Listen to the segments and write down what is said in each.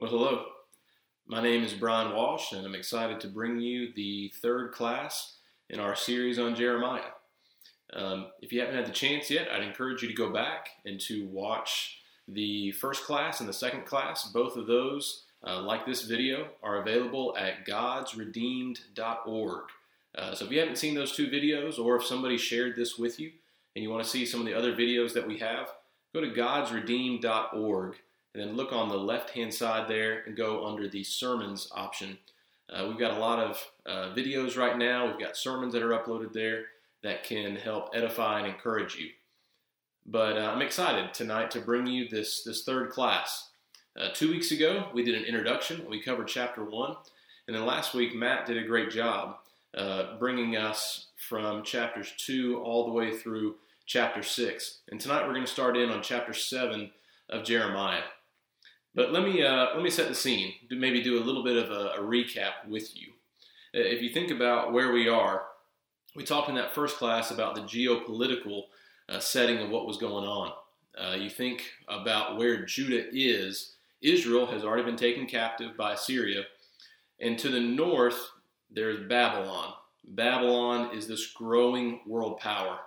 Well, hello. My name is Brian Walsh, and I'm excited to bring you the third class in our series on Jeremiah. Um, if you haven't had the chance yet, I'd encourage you to go back and to watch the first class and the second class. Both of those, uh, like this video, are available at godsredeemed.org. Uh, so if you haven't seen those two videos, or if somebody shared this with you and you want to see some of the other videos that we have, go to godsredeemed.org and then look on the left hand side there and go under the sermons option. Uh, we've got a lot of uh, videos right now. We've got sermons that are uploaded there that can help edify and encourage you. But uh, I'm excited tonight to bring you this, this third class. Uh, two weeks ago, we did an introduction. We covered chapter one. And then last week, Matt did a great job uh, bringing us from chapters two all the way through chapter six. And tonight, we're going to start in on chapter seven of Jeremiah. But let me uh, let me set the scene. Maybe do a little bit of a, a recap with you. If you think about where we are, we talked in that first class about the geopolitical uh, setting of what was going on. Uh, you think about where Judah is. Israel has already been taken captive by Syria, and to the north there's Babylon. Babylon is this growing world power.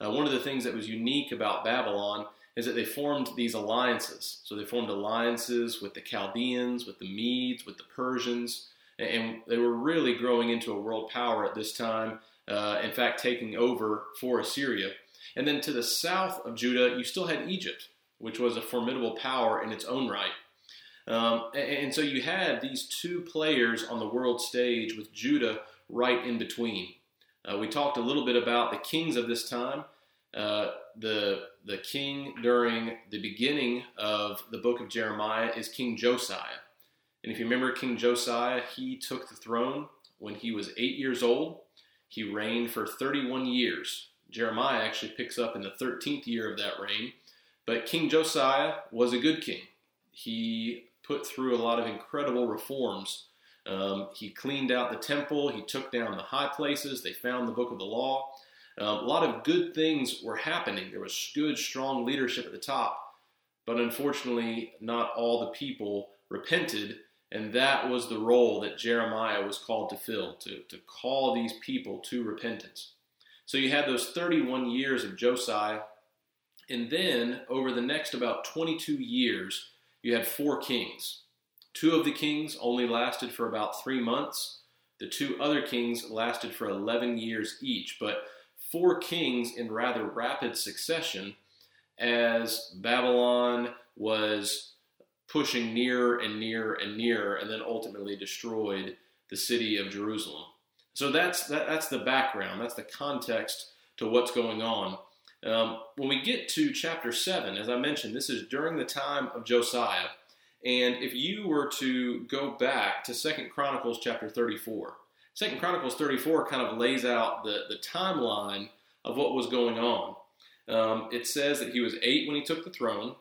Uh, one of the things that was unique about Babylon is that they formed these alliances. So they formed alliances with the Chaldeans, with the Medes, with the Persians, and they were really growing into a world power at this time. Uh, in fact, taking over for Assyria. And then to the south of Judah, you still had Egypt, which was a formidable power in its own right. Um, and, and, so you had these two players on the world stage with Judah right in between. Uh, we talked a little bit about the kings of this time. Uh, the the king during the beginning of the book of Jeremiah is King Josiah. And if you remember King Josiah, he took the throne when he was eight years old. He reigned for 31 years. Jeremiah actually picks up in the 13th year of that reign. But King Josiah was a good king. He put through a lot of incredible reforms. Um, he cleaned out the temple, he took down the high places, they found the book of the law. Um, a lot of good things were happening. There was good, strong leadership at the top, but unfortunately, not all the people repented, and that was the role that Jeremiah was called to fill to, to call these people to repentance. So you had those 31 years of Josiah, and then over the next about 22 years, you had four kings. Two of the kings only lasted for about three months. The two other kings lasted for 11 years each. But four kings in rather rapid succession as Babylon was pushing nearer and nearer and nearer, and then ultimately destroyed the city of Jerusalem. So that's that, that's the background. That's the context to what's going on. Um, when we get to chapter seven, as I mentioned, this is during the time of Josiah, and if you were to go back to Second Chronicles chapter thirty-four, Second Chronicles 34 kind of lays out the, the timeline of what was going on. Um, it says that he was eight when he took the throne.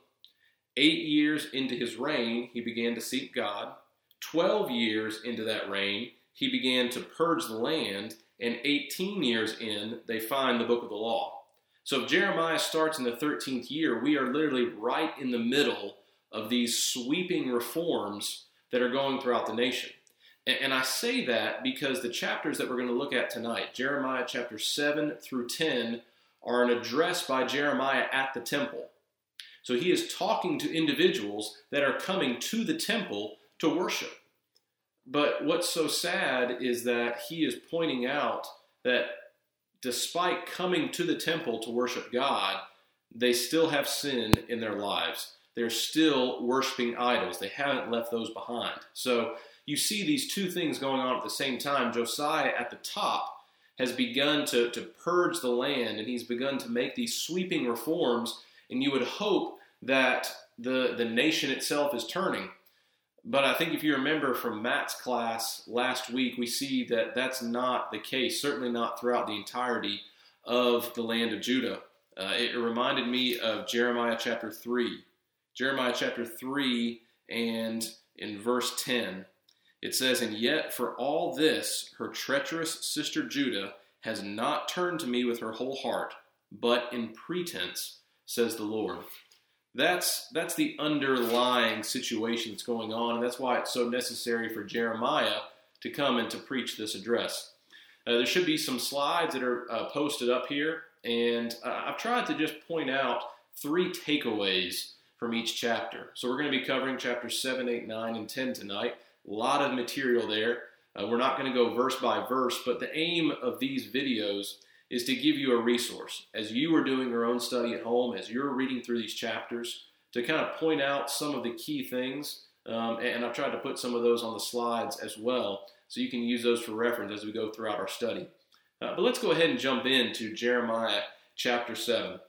Eight years into his reign, he began to seek God. Twelve years into that reign, he began to purge the land. And 18 years in, they find the book of the law. So if Jeremiah starts in the 13th year, we are literally right in the middle of these sweeping reforms that are going throughout the nation. And I say that because the chapters that we're going to look at tonight, Jeremiah chapter 7 through 10, are an address by Jeremiah at the temple. So he is talking to individuals that are coming to the temple to worship. But what's so sad is that he is pointing out that despite coming to the temple to worship God, they still have sin in their lives. They're still worshiping idols. They haven't left those behind. So you see these two things going on at the same time. Josiah at the top has begun to, to purge the land and he's begun to make these sweeping reforms, and you would hope that the, the nation itself is turning. But I think if you remember from Matt's class last week, we see that that's not the case, certainly not throughout the entirety of the land of Judah. Uh, it reminded me of Jeremiah chapter 3. Jeremiah chapter 3 and in verse 10. It says, And yet for all this, her treacherous sister Judah has not turned to me with her whole heart, but in pretense, says the Lord. That's, that's the underlying situation that's going on, and that's why it's so necessary for Jeremiah to come and to preach this address. Uh, there should be some slides that are uh, posted up here, and uh, I've tried to just point out three takeaways from each chapter. So we're going to be covering chapters 7, 8, 9, and 10 tonight. A lot of material there. Uh, we're not going to go verse by verse, but the aim of these videos is to give you a resource as you are doing your own study at home, as you're reading through these chapters, to kind of point out some of the key things. Um, and I've tried to put some of those on the slides as well, so you can use those for reference as we go throughout our study. Uh, but let's go ahead and jump into Jeremiah chapter 7.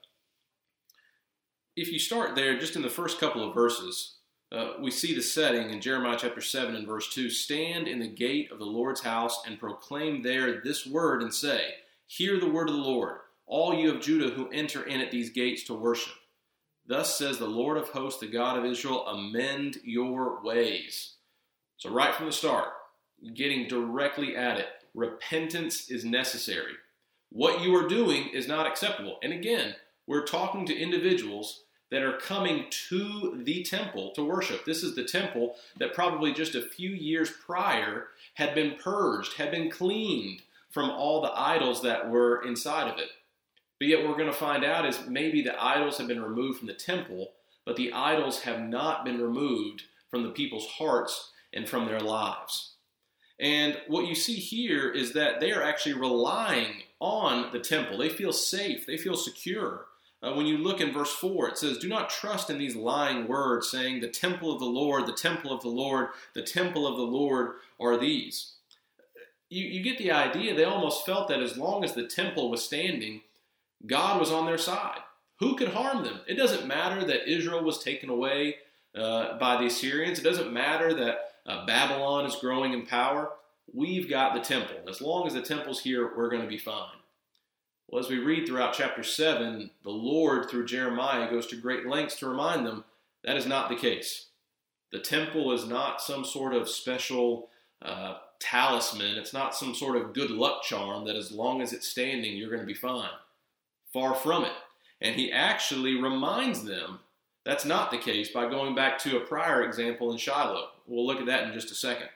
If you start there, just in the first couple of verses, uh, we see the setting in Jeremiah chapter 7 and verse 2 Stand in the gate of the Lord's house and proclaim there this word and say, Hear the word of the Lord, all you of Judah who enter in at these gates to worship. Thus says the Lord of hosts, the God of Israel, amend your ways. So, right from the start, getting directly at it, repentance is necessary. What you are doing is not acceptable. And again, we're talking to individuals that are coming to the temple to worship. This is the temple that probably just a few years prior had been purged, had been cleaned from all the idols that were inside of it. But yet, what we're going to find out is maybe the idols have been removed from the temple, but the idols have not been removed from the people's hearts and from their lives. And what you see here is that they are actually relying on the temple. They feel safe, they feel secure. Uh, when you look in verse 4, it says, Do not trust in these lying words, saying, The temple of the Lord, the temple of the Lord, the temple of the Lord are these. You, you get the idea. They almost felt that as long as the temple was standing, God was on their side. Who could harm them? It doesn't matter that Israel was taken away uh, by the Assyrians, it doesn't matter that uh, Babylon is growing in power. We've got the temple. As long as the temple's here, we're going to be fine. Well, as we read throughout chapter 7, the Lord, through Jeremiah, goes to great lengths to remind them that is not the case. The temple is not some sort of special uh, talisman, it's not some sort of good luck charm that as long as it's standing, you're going to be fine. Far from it. And he actually reminds them that's not the case by going back to a prior example in Shiloh. We'll look at that in just a second.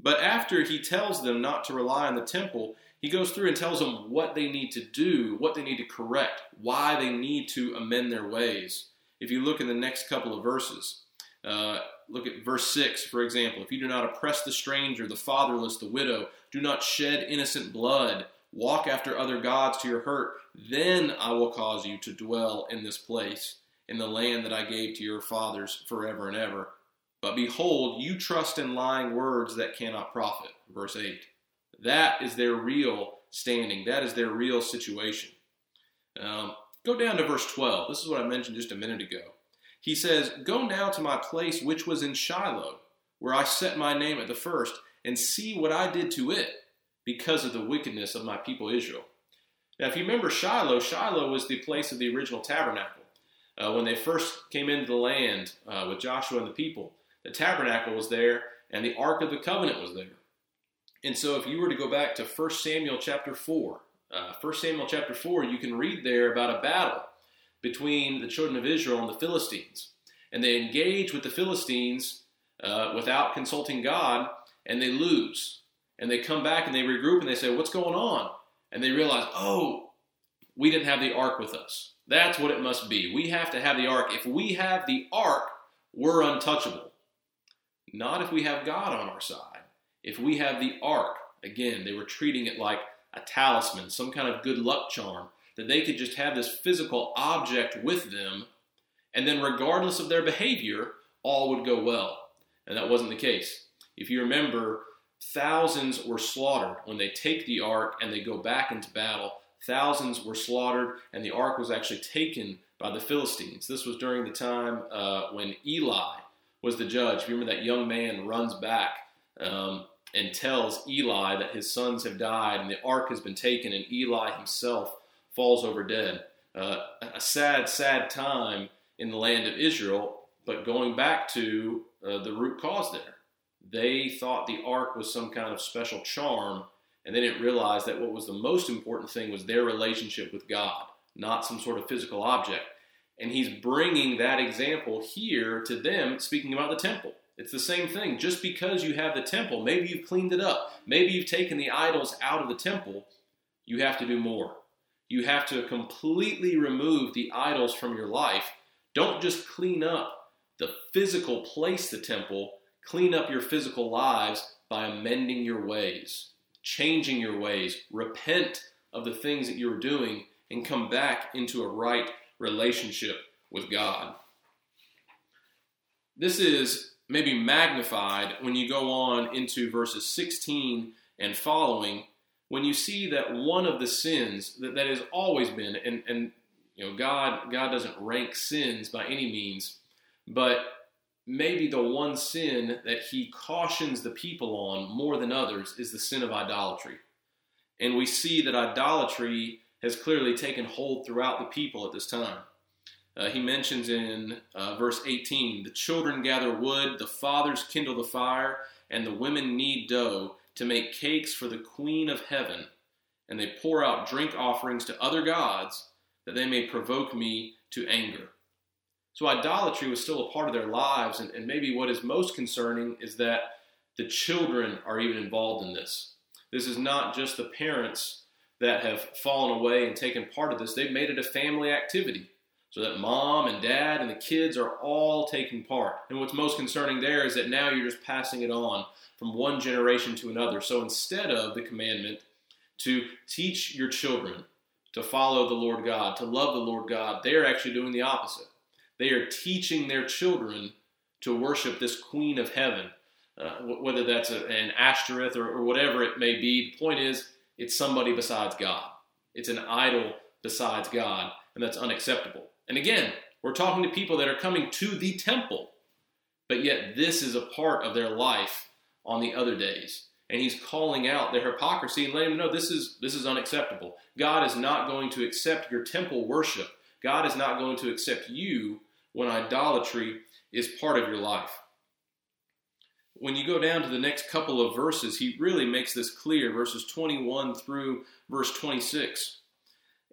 But after he tells them not to rely on the temple, he goes through and tells them what they need to do, what they need to correct, why they need to amend their ways. If you look in the next couple of verses, uh, look at verse 6, for example. If you do not oppress the stranger, the fatherless, the widow, do not shed innocent blood, walk after other gods to your hurt, then I will cause you to dwell in this place, in the land that I gave to your fathers forever and ever. But behold, you trust in lying words that cannot profit. Verse 8. That is their real standing. That is their real situation. Um, go down to verse 12. This is what I mentioned just a minute ago. He says, Go now to my place which was in Shiloh, where I set my name at the first, and see what I did to it because of the wickedness of my people Israel. Now, if you remember Shiloh, Shiloh was the place of the original tabernacle. Uh, when they first came into the land uh, with Joshua and the people, the tabernacle was there, and the Ark of the Covenant was there. And so if you were to go back to 1 Samuel chapter 4, uh, 1 Samuel chapter 4, you can read there about a battle between the children of Israel and the Philistines. And they engage with the Philistines uh, without consulting God, and they lose. And they come back and they regroup and they say, What's going on? And they realize, Oh, we didn't have the ark with us. That's what it must be. We have to have the ark. If we have the ark, we're untouchable. Not if we have God on our side. If we have the ark, again, they were treating it like a talisman, some kind of good luck charm, that they could just have this physical object with them, and then regardless of their behavior, all would go well. And that wasn't the case. If you remember, thousands were slaughtered when they take the ark and they go back into battle. Thousands were slaughtered, and the ark was actually taken by the Philistines. This was during the time uh, when Eli was the judge. Remember that young man runs back um, and tells Eli that his sons have died and the ark has been taken, and Eli himself falls over dead. Uh, a sad, sad time in the land of Israel, but going back to uh, the root cause there. They thought the ark was some kind of special charm, and they didn't realize that what was the most important thing was their relationship with God, not some sort of physical object. And he's bringing that example here to them, speaking about the temple. It's the same thing. Just because you have the temple, maybe you've cleaned it up, maybe you've taken the idols out of the temple, you have to do more. You have to completely remove the idols from your life. Don't just clean up the physical place, the temple, clean up your physical lives by amending your ways, changing your ways, repent of the things that you're doing, and come back into a right relationship with God. This is maybe magnified when you go on into verses 16 and following, when you see that one of the sins that, that has always been, and, and you know, God, God doesn't rank sins by any means, but maybe the one sin that he cautions the people on more than others is the sin of idolatry. And we see that idolatry has clearly taken hold throughout the people at this time. Uh, he mentions in uh, verse 18 the children gather wood, the fathers kindle the fire, and the women knead dough to make cakes for the queen of heaven. And they pour out drink offerings to other gods that they may provoke me to anger. So idolatry was still a part of their lives, and, and maybe what is most concerning is that the children are even involved in this. This is not just the parents that have fallen away and taken part of this, they've made it a family activity so that mom and dad and the kids are all taking part. And what's most concerning there is that now you're just passing it on from one generation to another. So instead of the commandment to teach your children to follow the Lord God, to love the Lord God, they're actually doing the opposite. They are teaching their children to worship this Queen of Heaven, uh, whether that's a, an Ashtoreth or, or whatever it may be. The point is, it's somebody besides God. It's an idol besides God, and that's unacceptable. And again, we're talking to people that are coming to the temple, but yet this is a part of their life on the other days. And he's calling out their hypocrisy and letting them know this is this is unacceptable. God is not going to accept your temple worship. God is not going to accept you when idolatry is part of your life. When you go down to the next couple of verses, he really makes this clear, verses 21 through verse 26.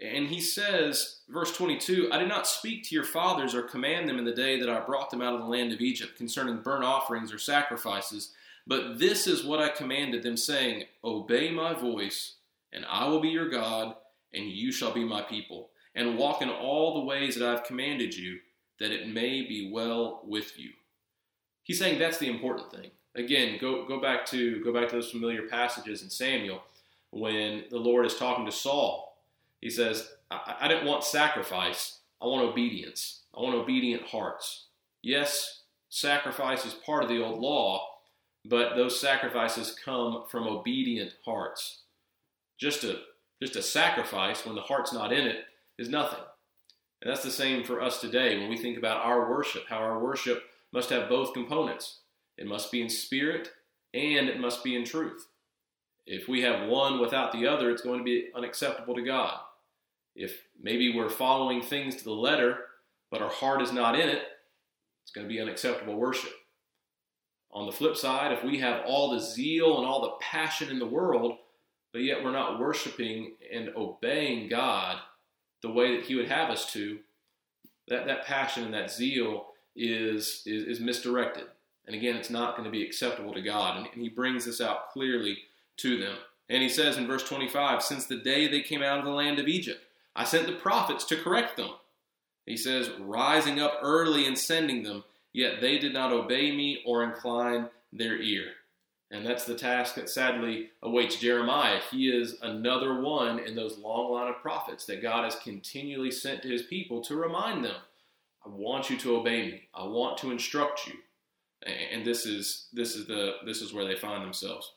And he says, verse 22, I did not speak to your fathers or command them in the day that I brought them out of the land of Egypt concerning burnt offerings or sacrifices, but this is what I commanded them, saying, Obey my voice, and I will be your God, and you shall be my people, and walk in all the ways that I have commanded you, that it may be well with you. He's saying that's the important thing. Again, go, go back to go back to those familiar passages in Samuel when the Lord is talking to Saul he says, I, I didn't want sacrifice, I want obedience. I want obedient hearts. Yes, sacrifice is part of the old law, but those sacrifices come from obedient hearts. Just a just a sacrifice when the heart's not in it is nothing. And that's the same for us today when we think about our worship, how our worship must have both components. It must be in spirit and it must be in truth. If we have one without the other, it's going to be unacceptable to God. If maybe we're following things to the letter, but our heart is not in it, it's going to be unacceptable worship. On the flip side, if we have all the zeal and all the passion in the world, but yet we're not worshiping and obeying God the way that He would have us to, that, that passion and that zeal is, is, is misdirected. And again, it's not going to be acceptable to God. And, and He brings this out clearly to them. And He says in verse 25, Since the day they came out of the land of Egypt, I sent the prophets to correct them. He says, rising up early and sending them, yet they did not obey me or incline their ear. And that's the task that sadly awaits Jeremiah. He is another one in those long line of prophets that God has continually sent to his people to remind them, I want you to obey me. I want to instruct you. And this is this is the this is where they find themselves.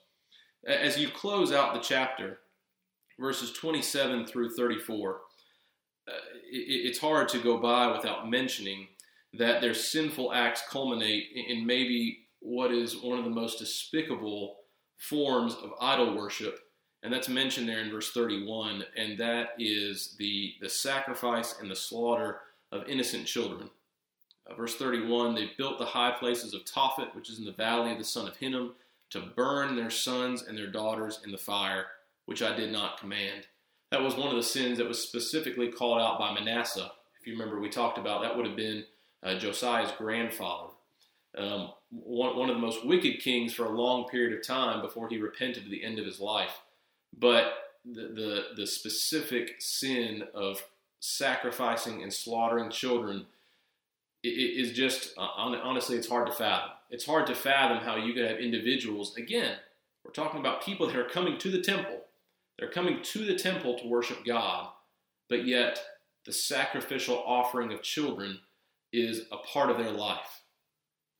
As you close out the chapter, verses 27 through 34, uh, it, it's hard to go by without mentioning that their sinful acts culminate in maybe what is one of the most despicable forms of idol worship, and that's mentioned there in verse 31, and that is the, the sacrifice and the slaughter of innocent children. Uh, verse 31 They built the high places of Tophet, which is in the valley of the son of Hinnom, to burn their sons and their daughters in the fire, which I did not command. That was one of the sins that was specifically called out by Manasseh. If you remember, we talked about that would have been uh, Josiah's grandfather. Um, one, one of the most wicked kings for a long period of time before he repented to the end of his life. But the, the, the specific sin of sacrificing and slaughtering children is just, uh, honestly, it's hard to fathom. It's hard to fathom how you could have individuals, again, we're talking about people that are coming to the temple. They're coming to the temple to worship God, but yet the sacrificial offering of children is a part of their life.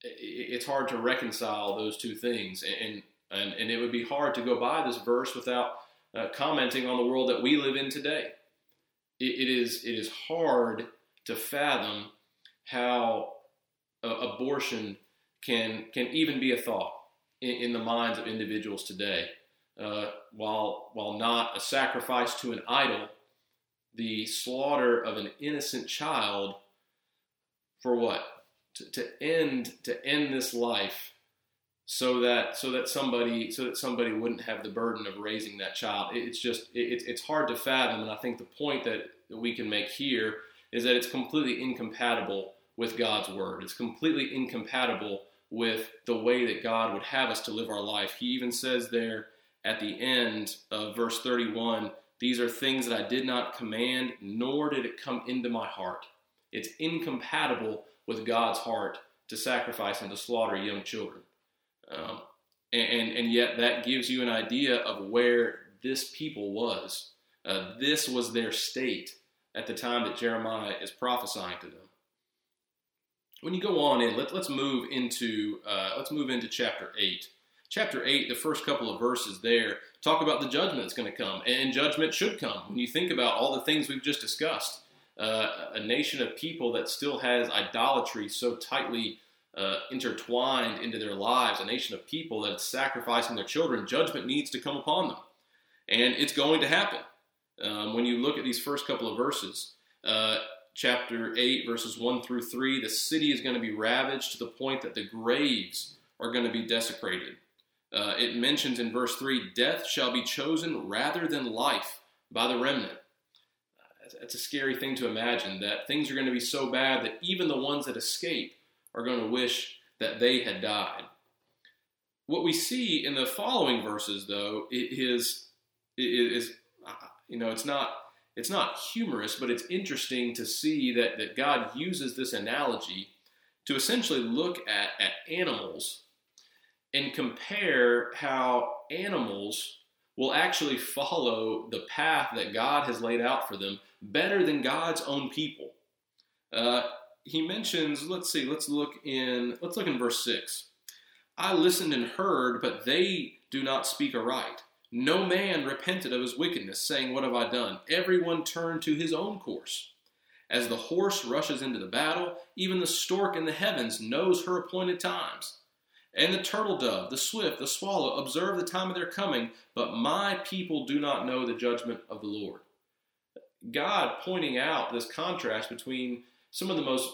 It's hard to reconcile those two things, and, and, and it would be hard to go by this verse without uh, commenting on the world that we live in today. it, it is, it is hard to fathom how uh, abortion can, can even be a thought in, in the minds of individuals today. Uh, while, while not a sacrifice to an idol, the slaughter of an innocent child for what? To, to end to end this life so that so that somebody so that somebody wouldn't have the burden of raising that child. It's just it, it's hard to fathom, and I think the point that, that we can make here is that it's completely incompatible with God's word. It's completely incompatible with the way that God would have us to live our life. He even says there at the end of verse 31 These are things that I did not command, nor did it come into my heart. It's incompatible with God's heart to sacrifice and to slaughter young children. Um, and, and, and, yet, that gives you an idea of where this people was. Uh, this was their state at the time that Jeremiah is prophesying to them when you go on in, let, us move into uh, let's move into chapter eight. Chapter eight, the first couple of verses there talk about the judgment that's going to come, and judgment should come. When you think about all the things we've just discussed, uh, a nation of people that still has idolatry so tightly uh, intertwined into their lives, a nation of people that is sacrificing their children, judgment needs to come upon them, and it's going to happen. Um, when you look at these first couple of verses, uh, chapter 8, verses 1 through 3, the city is going to be ravaged to the point that the graves are going to be desecrated. Uh, it mentions in verse 3 death shall be chosen rather than life by the remnant. It's a scary thing to imagine that things are going to be so bad that even the ones that escape are going to wish that they had died. What we see in the following verses, though, is, is uh, you know, it's not it's not humorous, but it's interesting to see that, that God uses this analogy to essentially look at, at animals and compare how animals will actually follow the path that God has laid out for them better than God's own people. Uh, he mentions, let's see, let's look in let's look in verse 6. I listened and heard, but they do not speak aright. No man repented of his wickedness, saying, What have I done? Everyone turned to his own course. As the horse rushes into the battle, even the stork in the heavens knows her appointed times. And the turtle dove, the swift, the swallow observe the time of their coming, but my people do not know the judgment of the Lord. God pointing out this contrast between some of the most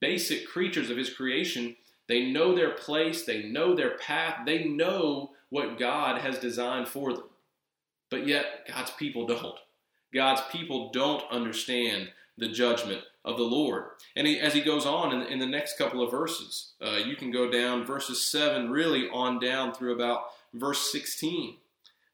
basic creatures of his creation. They know their place, they know their path, they know what God has designed for them. But yet, God's people don't. God's people don't understand the judgment of the Lord. And he, as he goes on in, in, the next couple of verses, uh, you can go down verses 7 really on down through about verse 16.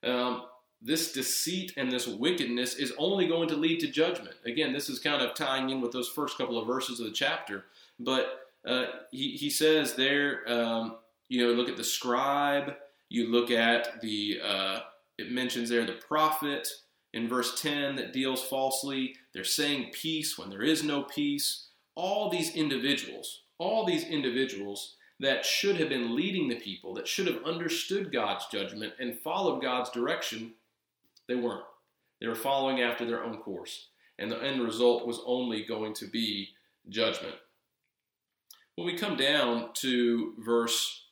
Um, this deceit and this wickedness is only going to lead to judgment. Again, this is kind of tying in with those first couple of verses of the chapter. But uh, he, he says there, um, you know, look at the scribe you look at the, uh, it mentions there the prophet in verse 10 that deals falsely. They're saying peace when there is no peace. All these individuals, all these individuals that should have been leading the people, that should have understood God's judgment and followed God's direction, they weren't. They were following after their own course. And the end result was only going to be judgment. When we come down to verse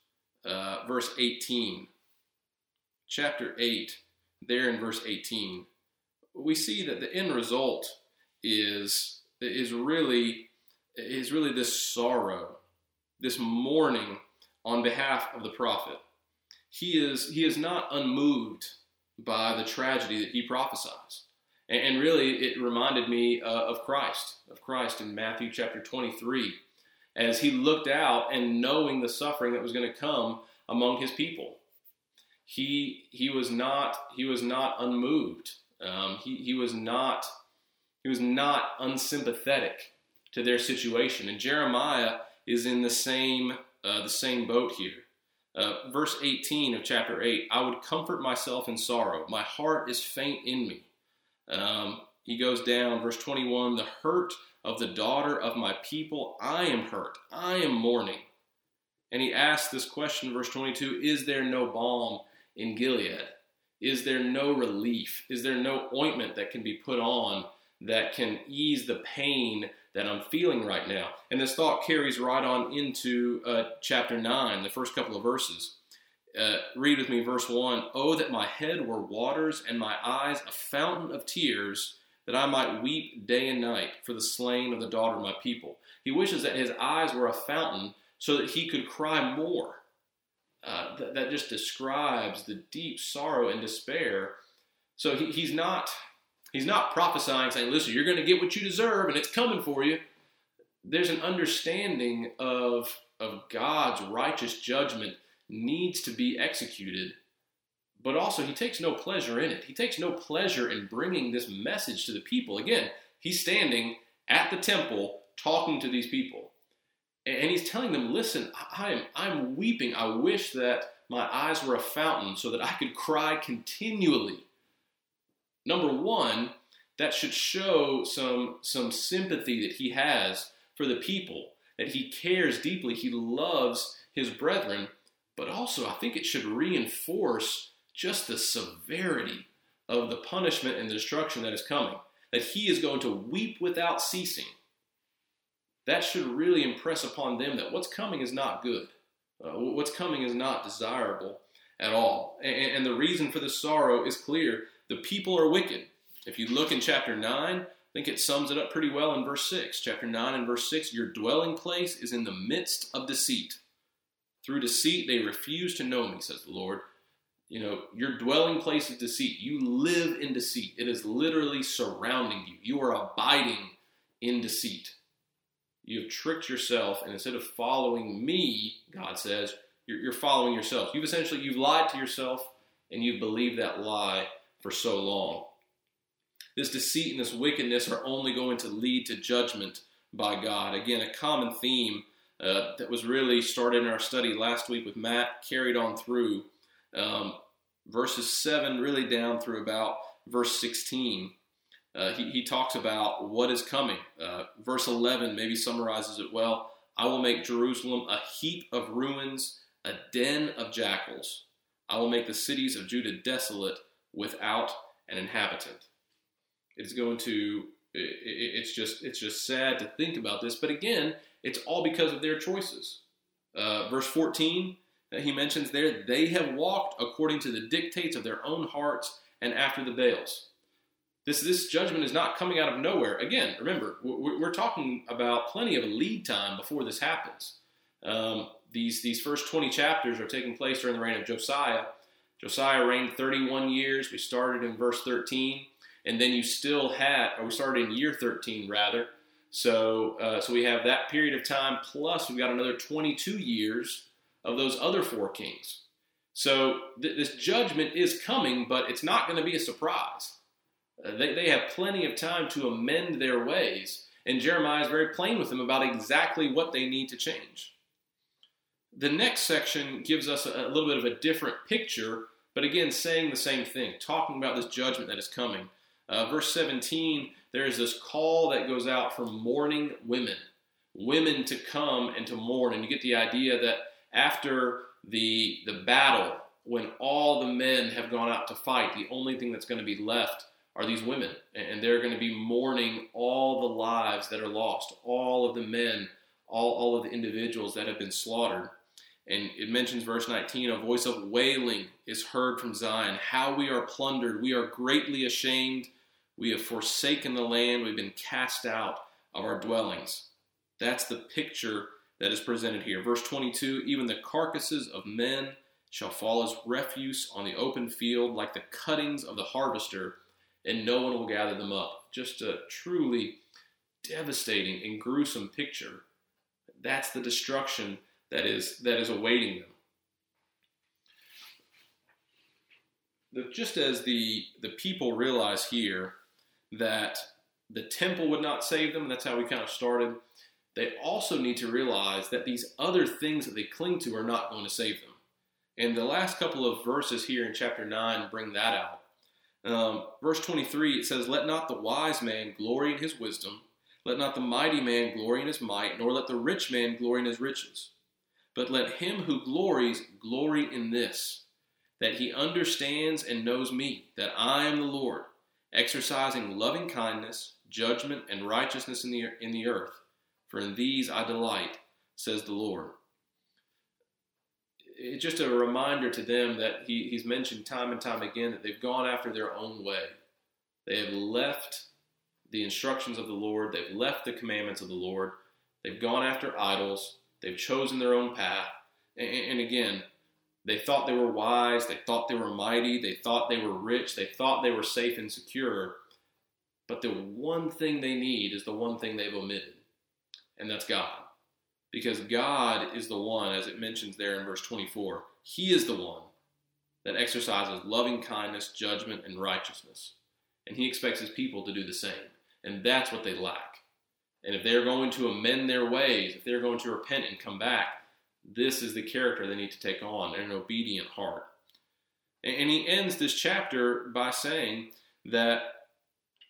uh, verse 18, chapter 8, there in verse 18, we see that the end result is, is, really, is really this sorrow, this mourning on behalf of the prophet. He is, he is not unmoved by the tragedy that he prophesies. And, and really, it reminded me uh, of Christ, of Christ in Matthew chapter 23, as he looked out and knowing the suffering that was going to come among his people. He, he was not he was not unmoved. Um, he, he was not he was not unsympathetic to their situation. And Jeremiah is in the same uh, the same boat here. Uh, verse 18 of chapter 8 I would comfort myself in sorrow. My heart is faint in me. Um, he goes down, verse 21 The hurt of the daughter of my people, I am hurt. I am mourning. And he asks this question, verse 22 Is there no balm in Gilead? Is there no relief? Is there no ointment that can be put on that can ease the pain that I'm feeling right now. And this thought carries right on into uh, chapter 9, the first couple of verses. Uh, read with me verse 1 Oh, that my head were waters and my eyes a fountain of tears, that I might weep day and night for the slain of the daughter of my people. He wishes that his eyes were a fountain so that he could cry more. Uh, th- that just describes the deep sorrow and despair. So he, he's not He's not prophesying, saying, listen, you're going to get what you deserve and it's coming for you. There's an understanding of, of God's righteous judgment needs to be executed, but also he takes no pleasure in it. He takes no pleasure in bringing this message to the people. Again, he's standing at the temple talking to these people. And he's telling them, listen, I am, I'm weeping. I wish that my eyes were a fountain so that I could cry continually number one, that should show some, some sympathy that he has for the people, that he cares deeply, he loves his brethren, but also I think it should reinforce just the severity of the punishment and the destruction that is coming, that he is going to weep without ceasing. That should really impress upon them that what's coming is not good. Uh, what's coming is not desirable at all. And, and the reason for the sorrow is clear the people are wicked. If you look in chapter 9, I think it sums it up pretty well in verse 6. Chapter 9 and verse 6 Your dwelling place is in the midst of deceit. Through deceit they refuse to know me, says the Lord. You know, your dwelling place is deceit. You live in deceit. It is literally surrounding you. You are abiding in deceit. You have tricked yourself, and instead of following me, God says, you're, you're following yourself. You've essentially you've lied to yourself, and you've believed that lie for so long. This deceit and this wickedness are only going to lead to judgment by God. Again, a common theme uh, that was really started in our study last week with Matt, carried on through um, verses 7 really down through about verse 16. Uh, he, he, talks about what is coming. Uh, verse 11 maybe summarizes it well. I will make Jerusalem a heap of ruins, a den of jackals. I will make the cities of Judah desolate, without an inhabitant. It's going to it's just it's just sad to think about this, but again, it's all because of their choices. Uh, verse 14, uh, he mentions there, they have walked according to the dictates of their own hearts and after the Baals. This, this judgment is not coming out of nowhere. Again, remember, we're, talking about plenty of lead time before this happens. Um, these, these first 20 chapters are taking place during the reign of Josiah, Josiah reigned 31 years. We started in verse 13, and then you still had, or we started in year 13 rather. So, uh, so we have that period of time plus we've got another 22 years of those other four kings. So th- this judgment is coming, but it's not going to be a surprise. Uh, they, they have plenty of time to amend their ways, and Jeremiah is very plain with them about exactly what they need to change. The next section gives us a, a little bit of a different picture, but again, saying the same thing, talking about this judgment that is coming. Uh, verse 17, there is this call that goes out for mourning women, women to come and to mourn. And you get the idea that after the, the battle, when all the men have gone out to fight, the only thing that's going to be left are these women. And they're going to be mourning all the lives that are lost, all of the men, all, all of the individuals that have been slaughtered. And it mentions verse 19 a voice of wailing is heard from Zion. How we are plundered. We are greatly ashamed. We have forsaken the land. We've been cast out of our dwellings. That's the picture that is presented here. Verse 22 Even the carcasses of men shall fall as refuse on the open field, like the cuttings of the harvester, and no one will gather them up. Just a truly devastating and gruesome picture. That's the destruction that is that is awaiting them. The, just as the the people realize here that the temple would not save them, that's how we kind of started. They also need to realize that these other things that they cling to are not going to save them. And the last couple of verses here in chapter 9 bring that out. Um, verse 23, it says, Let not the wise man glory in his wisdom, let not the mighty man glory in his might, nor let the rich man glory in his riches. But let him who glories glory in this, that he understands and knows me, that I am the Lord, exercising loving kindness, judgment, and righteousness in the, in the earth. For in these I delight, says the Lord. It's just a reminder to them that he, he's mentioned time and time again that they've gone after their own way. They have left the instructions of the Lord, they've left the commandments of the Lord, they've gone after idols, they've chosen their own path. And, and again, they thought they were wise, they thought they were mighty, they thought they were rich, they thought they were safe and secure. But the one thing they need is the one thing they've omitted, and that's God. Because God is the one, as it mentions there in verse 24, He is the one that exercises loving kindness, judgment, and righteousness. And He expects His people to do the same. And that's what they lack. And if they're going to amend their ways, if they're going to repent and come back, this is the character they need to take on an obedient heart. And he ends this chapter by saying that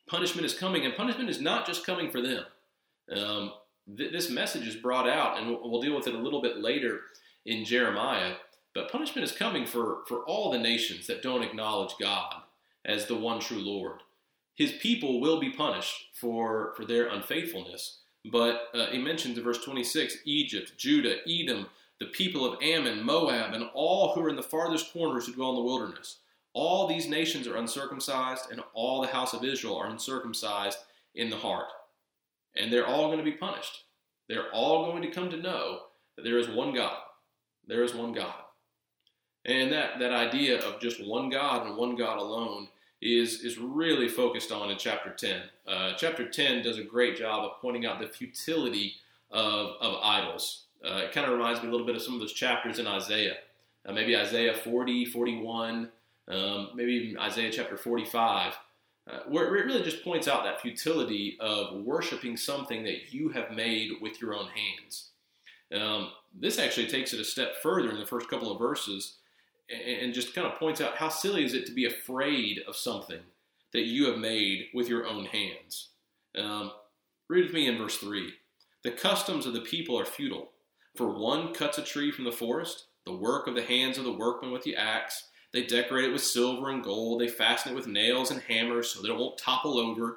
punishment is coming, and punishment is not just coming for them. Um, th- this message is brought out, and we'll, we'll deal with it a little bit later in Jeremiah. But punishment is coming for, for all the nations that don't acknowledge God as the one true Lord his people will be punished for, for their unfaithfulness. But uh, he mentions in verse 26 Egypt, Judah, Edom, the people of Ammon, Moab, and all who are in the farthest corners who dwell in the wilderness. All these nations are uncircumcised, and all the house of Israel are uncircumcised in the heart. And they're all going to be punished. They're all going to come to know that there is one God. There is one God. And that, that idea of just one God and one God alone is, is really focused on in chapter 10. Uh, chapter 10 does a great job of pointing out the futility of, of idols. Uh, it kind of reminds me a little bit of some of those chapters in Isaiah. Uh, maybe Isaiah 40, 41, um, maybe even Isaiah chapter 45, uh, where it really just points out that futility of worshiping something that you have made with your own hands. Um, this actually takes it a step further in the first couple of verses and just kind of points out how silly is it to be afraid of something that you have made with your own hands. Um, read with me in verse 3. The customs of the people are futile. For one cuts a tree from the forest, the work of the hands of the workman with the axe. They decorate it with silver and gold. They fasten it with nails and hammers so that it won't topple over.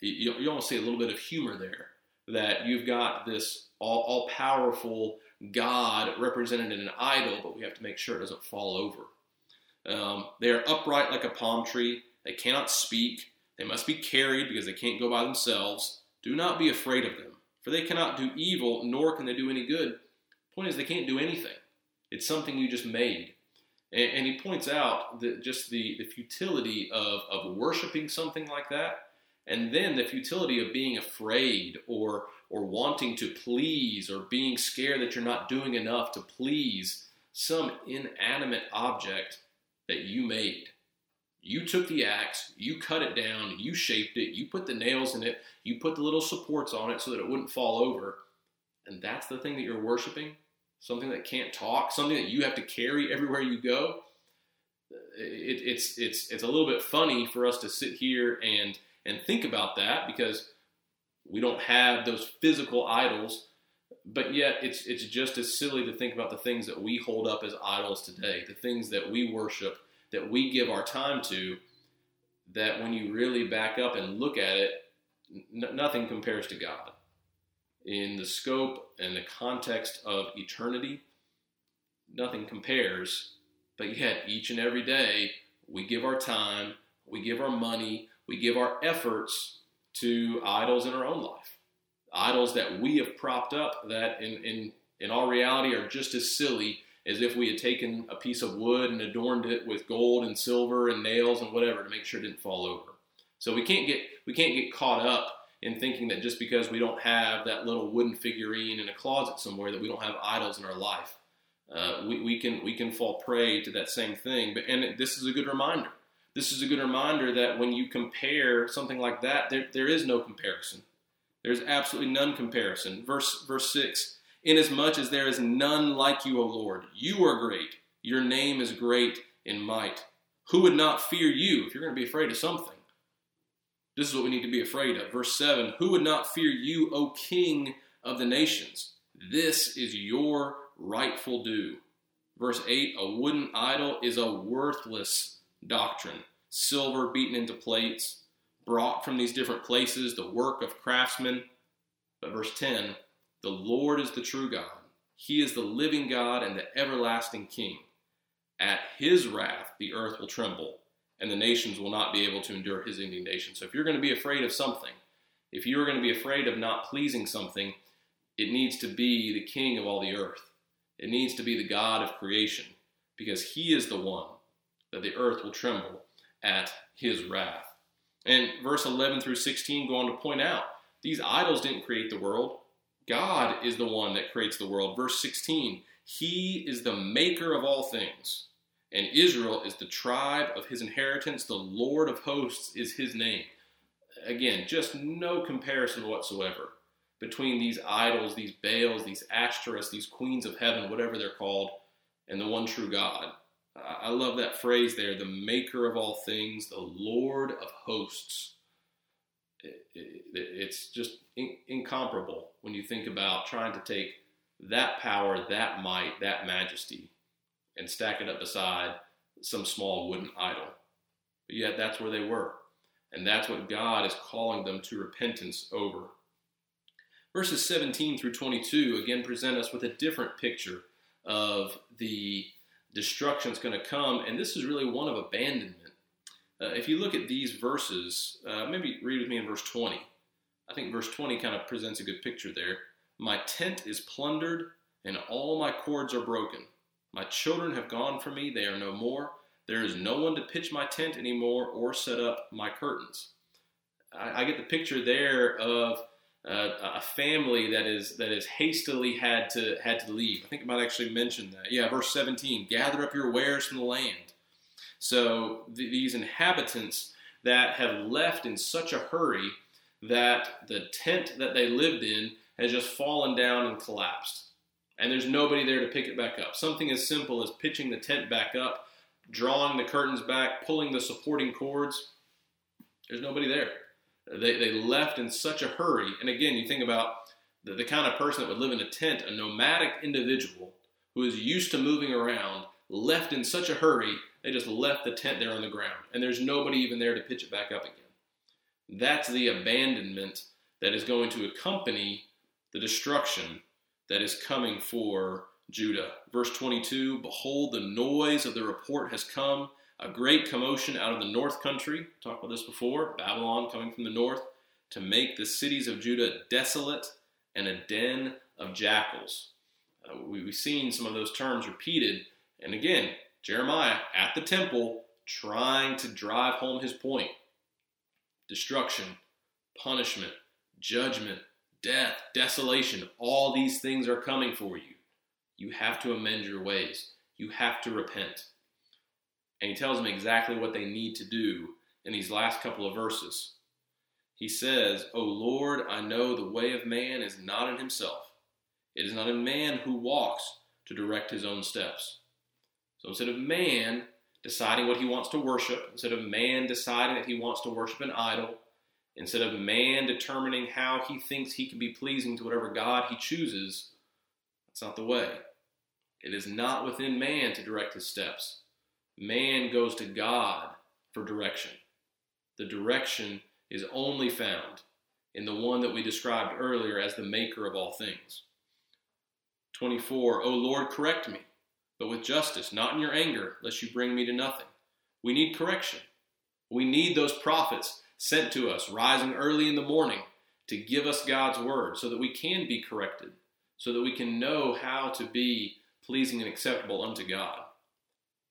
You, you almost see a little bit of humor there that you've got this all, all powerful God represented in an idol, but we have to make sure it doesn't fall over. Um, they are upright like a palm tree. They cannot speak. They must be carried because they can't go by themselves. Do not be afraid of them, for they cannot do evil, nor can they do any good. Point is, they can't do anything. It's something you just made. And, and he points out that just the, the futility of, of worshiping something like that, and then the futility of being afraid or or wanting to please or being scared that you're not doing enough to please some inanimate object that you made. You took the axe, you cut it down, you shaped it, you put the nails in it, you put the little supports on it so that it wouldn't fall over. And that's the thing that you're worshiping? Something that can't talk, something that you have to carry everywhere you go. It, it's, it's, it's a little bit funny for us to sit here and, and think about that because we don't have those physical idols, but yet it's it's just as silly to think about the things that we hold up as idols today, the things that we worship, that we give our time to. That when you really back up and look at it, n- nothing compares to God. In the scope and the context of eternity, nothing compares. But yet, each and every day, we give our time, we give our money, we give our efforts to idols in our own life. Idols that we have propped up that in, in, in all reality are just as silly as if we had taken a piece of wood and adorned it with gold and silver and nails and whatever to make sure it didn't fall over. So we can't get we can't get caught up in thinking that just because we don't have that little wooden figurine in a closet somewhere that we don't have idols in our life. Uh, we, we can we can fall prey to that same thing. But and this is a good reminder. This is a good reminder that when you compare something like that, there, there is no comparison. There's absolutely none comparison. Verse verse six. Inasmuch as there is none like you, O Lord, you are great. Your name is great in might. Who would not fear you if you're going to be afraid of something? This is what we need to be afraid of. Verse 7 Who would not fear you, O King of the nations? This is your rightful due. Verse 8 A wooden idol is a worthless doctrine, silver beaten into plates, brought from these different places, the work of craftsmen. But verse 10 The Lord is the true God. He is the living God and the everlasting King. At his wrath the earth will tremble and the nations will not be able to endure his indignation. So if you're going to be afraid of something, if you're going to be afraid of not pleasing something, it needs to be the king of all the earth. It needs to be the God of creation, because he is the one that the earth will tremble at his wrath. And verse 11 through 16 go on to point out these idols didn't create the world. God is the one that creates the world. Verse 16, he is the maker of all things and Israel is the tribe of his inheritance. The Lord of hosts is his name. Again, just no comparison whatsoever between these idols, these Baals, these Ashtoreths, these queens of heaven, whatever they're called, and the one true God. I love that phrase there the maker of all things, the Lord of hosts. It's just incomparable when you think about trying to take that power, that might, that majesty, and stack it up beside some small wooden idol. But yet that's where they were. And that's what God is calling them to repentance over. Verses 17 through 22 again present us with a different picture of the destruction that's going to come, and this is really one of abandonment. Uh, if you look at these verses, uh, maybe read with me in verse 20. I think verse 20 kind of presents a good picture there. My tent is plundered, and all my cords are broken. My children have gone from me, they are no more. There is no one to pitch my tent anymore or set up my curtains. I, I get the picture there of uh, a family that is that is hastily had to had to leave. I think I might actually mention that. Yeah, verse 17: Gather up your wares from the land. So th- these inhabitants that have left in such a hurry that the tent that they lived in has just fallen down and collapsed and there's nobody there to pick it back up. Something as simple as pitching the tent back up, drawing the curtains back, pulling the supporting cords, there's nobody there. They, they left in such a hurry. And again, you think about the, the kind of person that would live in a tent, a nomadic individual who is used to moving around, left in such a hurry, they just left the tent there on the ground. And there's nobody even there to pitch it back up again. That's the abandonment that is going to accompany the destruction that is coming for Judah. Verse 22 Behold, the noise of the report has come, a great commotion out of the north country. Talked about this before Babylon coming from the north to make the cities of Judah desolate and a den of jackals. Uh, we've seen some of those terms repeated. And again, Jeremiah at the temple trying to drive home his point destruction, punishment, judgment, death, desolation, all these things are coming for you. You have to amend your ways. You have to repent. And he tells them exactly what they need to do in these last couple of verses. He says, O Lord, I know the way of man is not in himself. It is not in man who walks to direct his own steps. So instead of man deciding what he wants to worship, instead of man deciding that he wants to worship an idol, Instead of man determining how he thinks he can be pleasing to whatever God he chooses, that's not the way. It is not within man to direct his steps. Man goes to God for direction. The direction is only found in the one that we described earlier as the maker of all things. 24, O Lord, correct me, but with justice, not in your anger, lest you bring me to nothing. We need correction. We need those prophets sent to us, rising early in the morning to give us God's word so that we can be corrected, so that we can know how to be pleasing and acceptable unto God.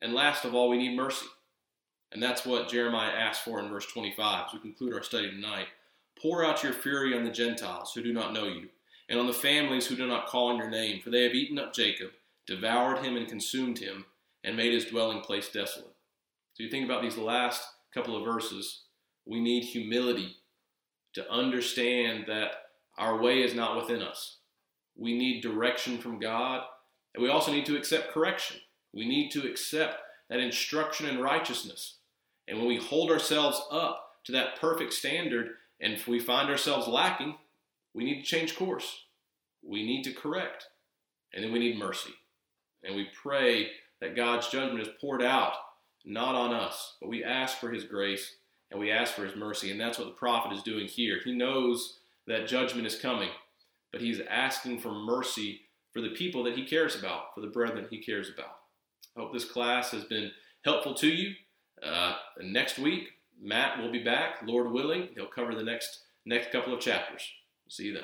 And last of all, we need mercy. And that's what Jeremiah asks for in verse 25 as we conclude our study tonight. Pour out your fury on the Gentiles who do not know you, and on the families who do not call on your name, for they have eaten up Jacob, devoured him, and consumed him, and made his dwelling place desolate. So you think about these last couple of verses. We need humility to understand that our way is not within us. We need direction from God, and we also need to accept correction. We need to accept that instruction in righteousness. And when we hold ourselves up to that perfect standard, and if we find ourselves lacking, we need to change course. We need to correct. And then we need mercy. And we pray that God's judgment is poured out, not on us, but we ask for His grace and we ask for His mercy. And that's what the prophet is doing here. He knows that judgment is coming, but he's asking for mercy for the people that he cares about, for the brethren he cares about. I hope this class has been helpful to you. Uh, next week, Matt will be back, Lord willing. He'll cover the next next couple of chapters. See you then.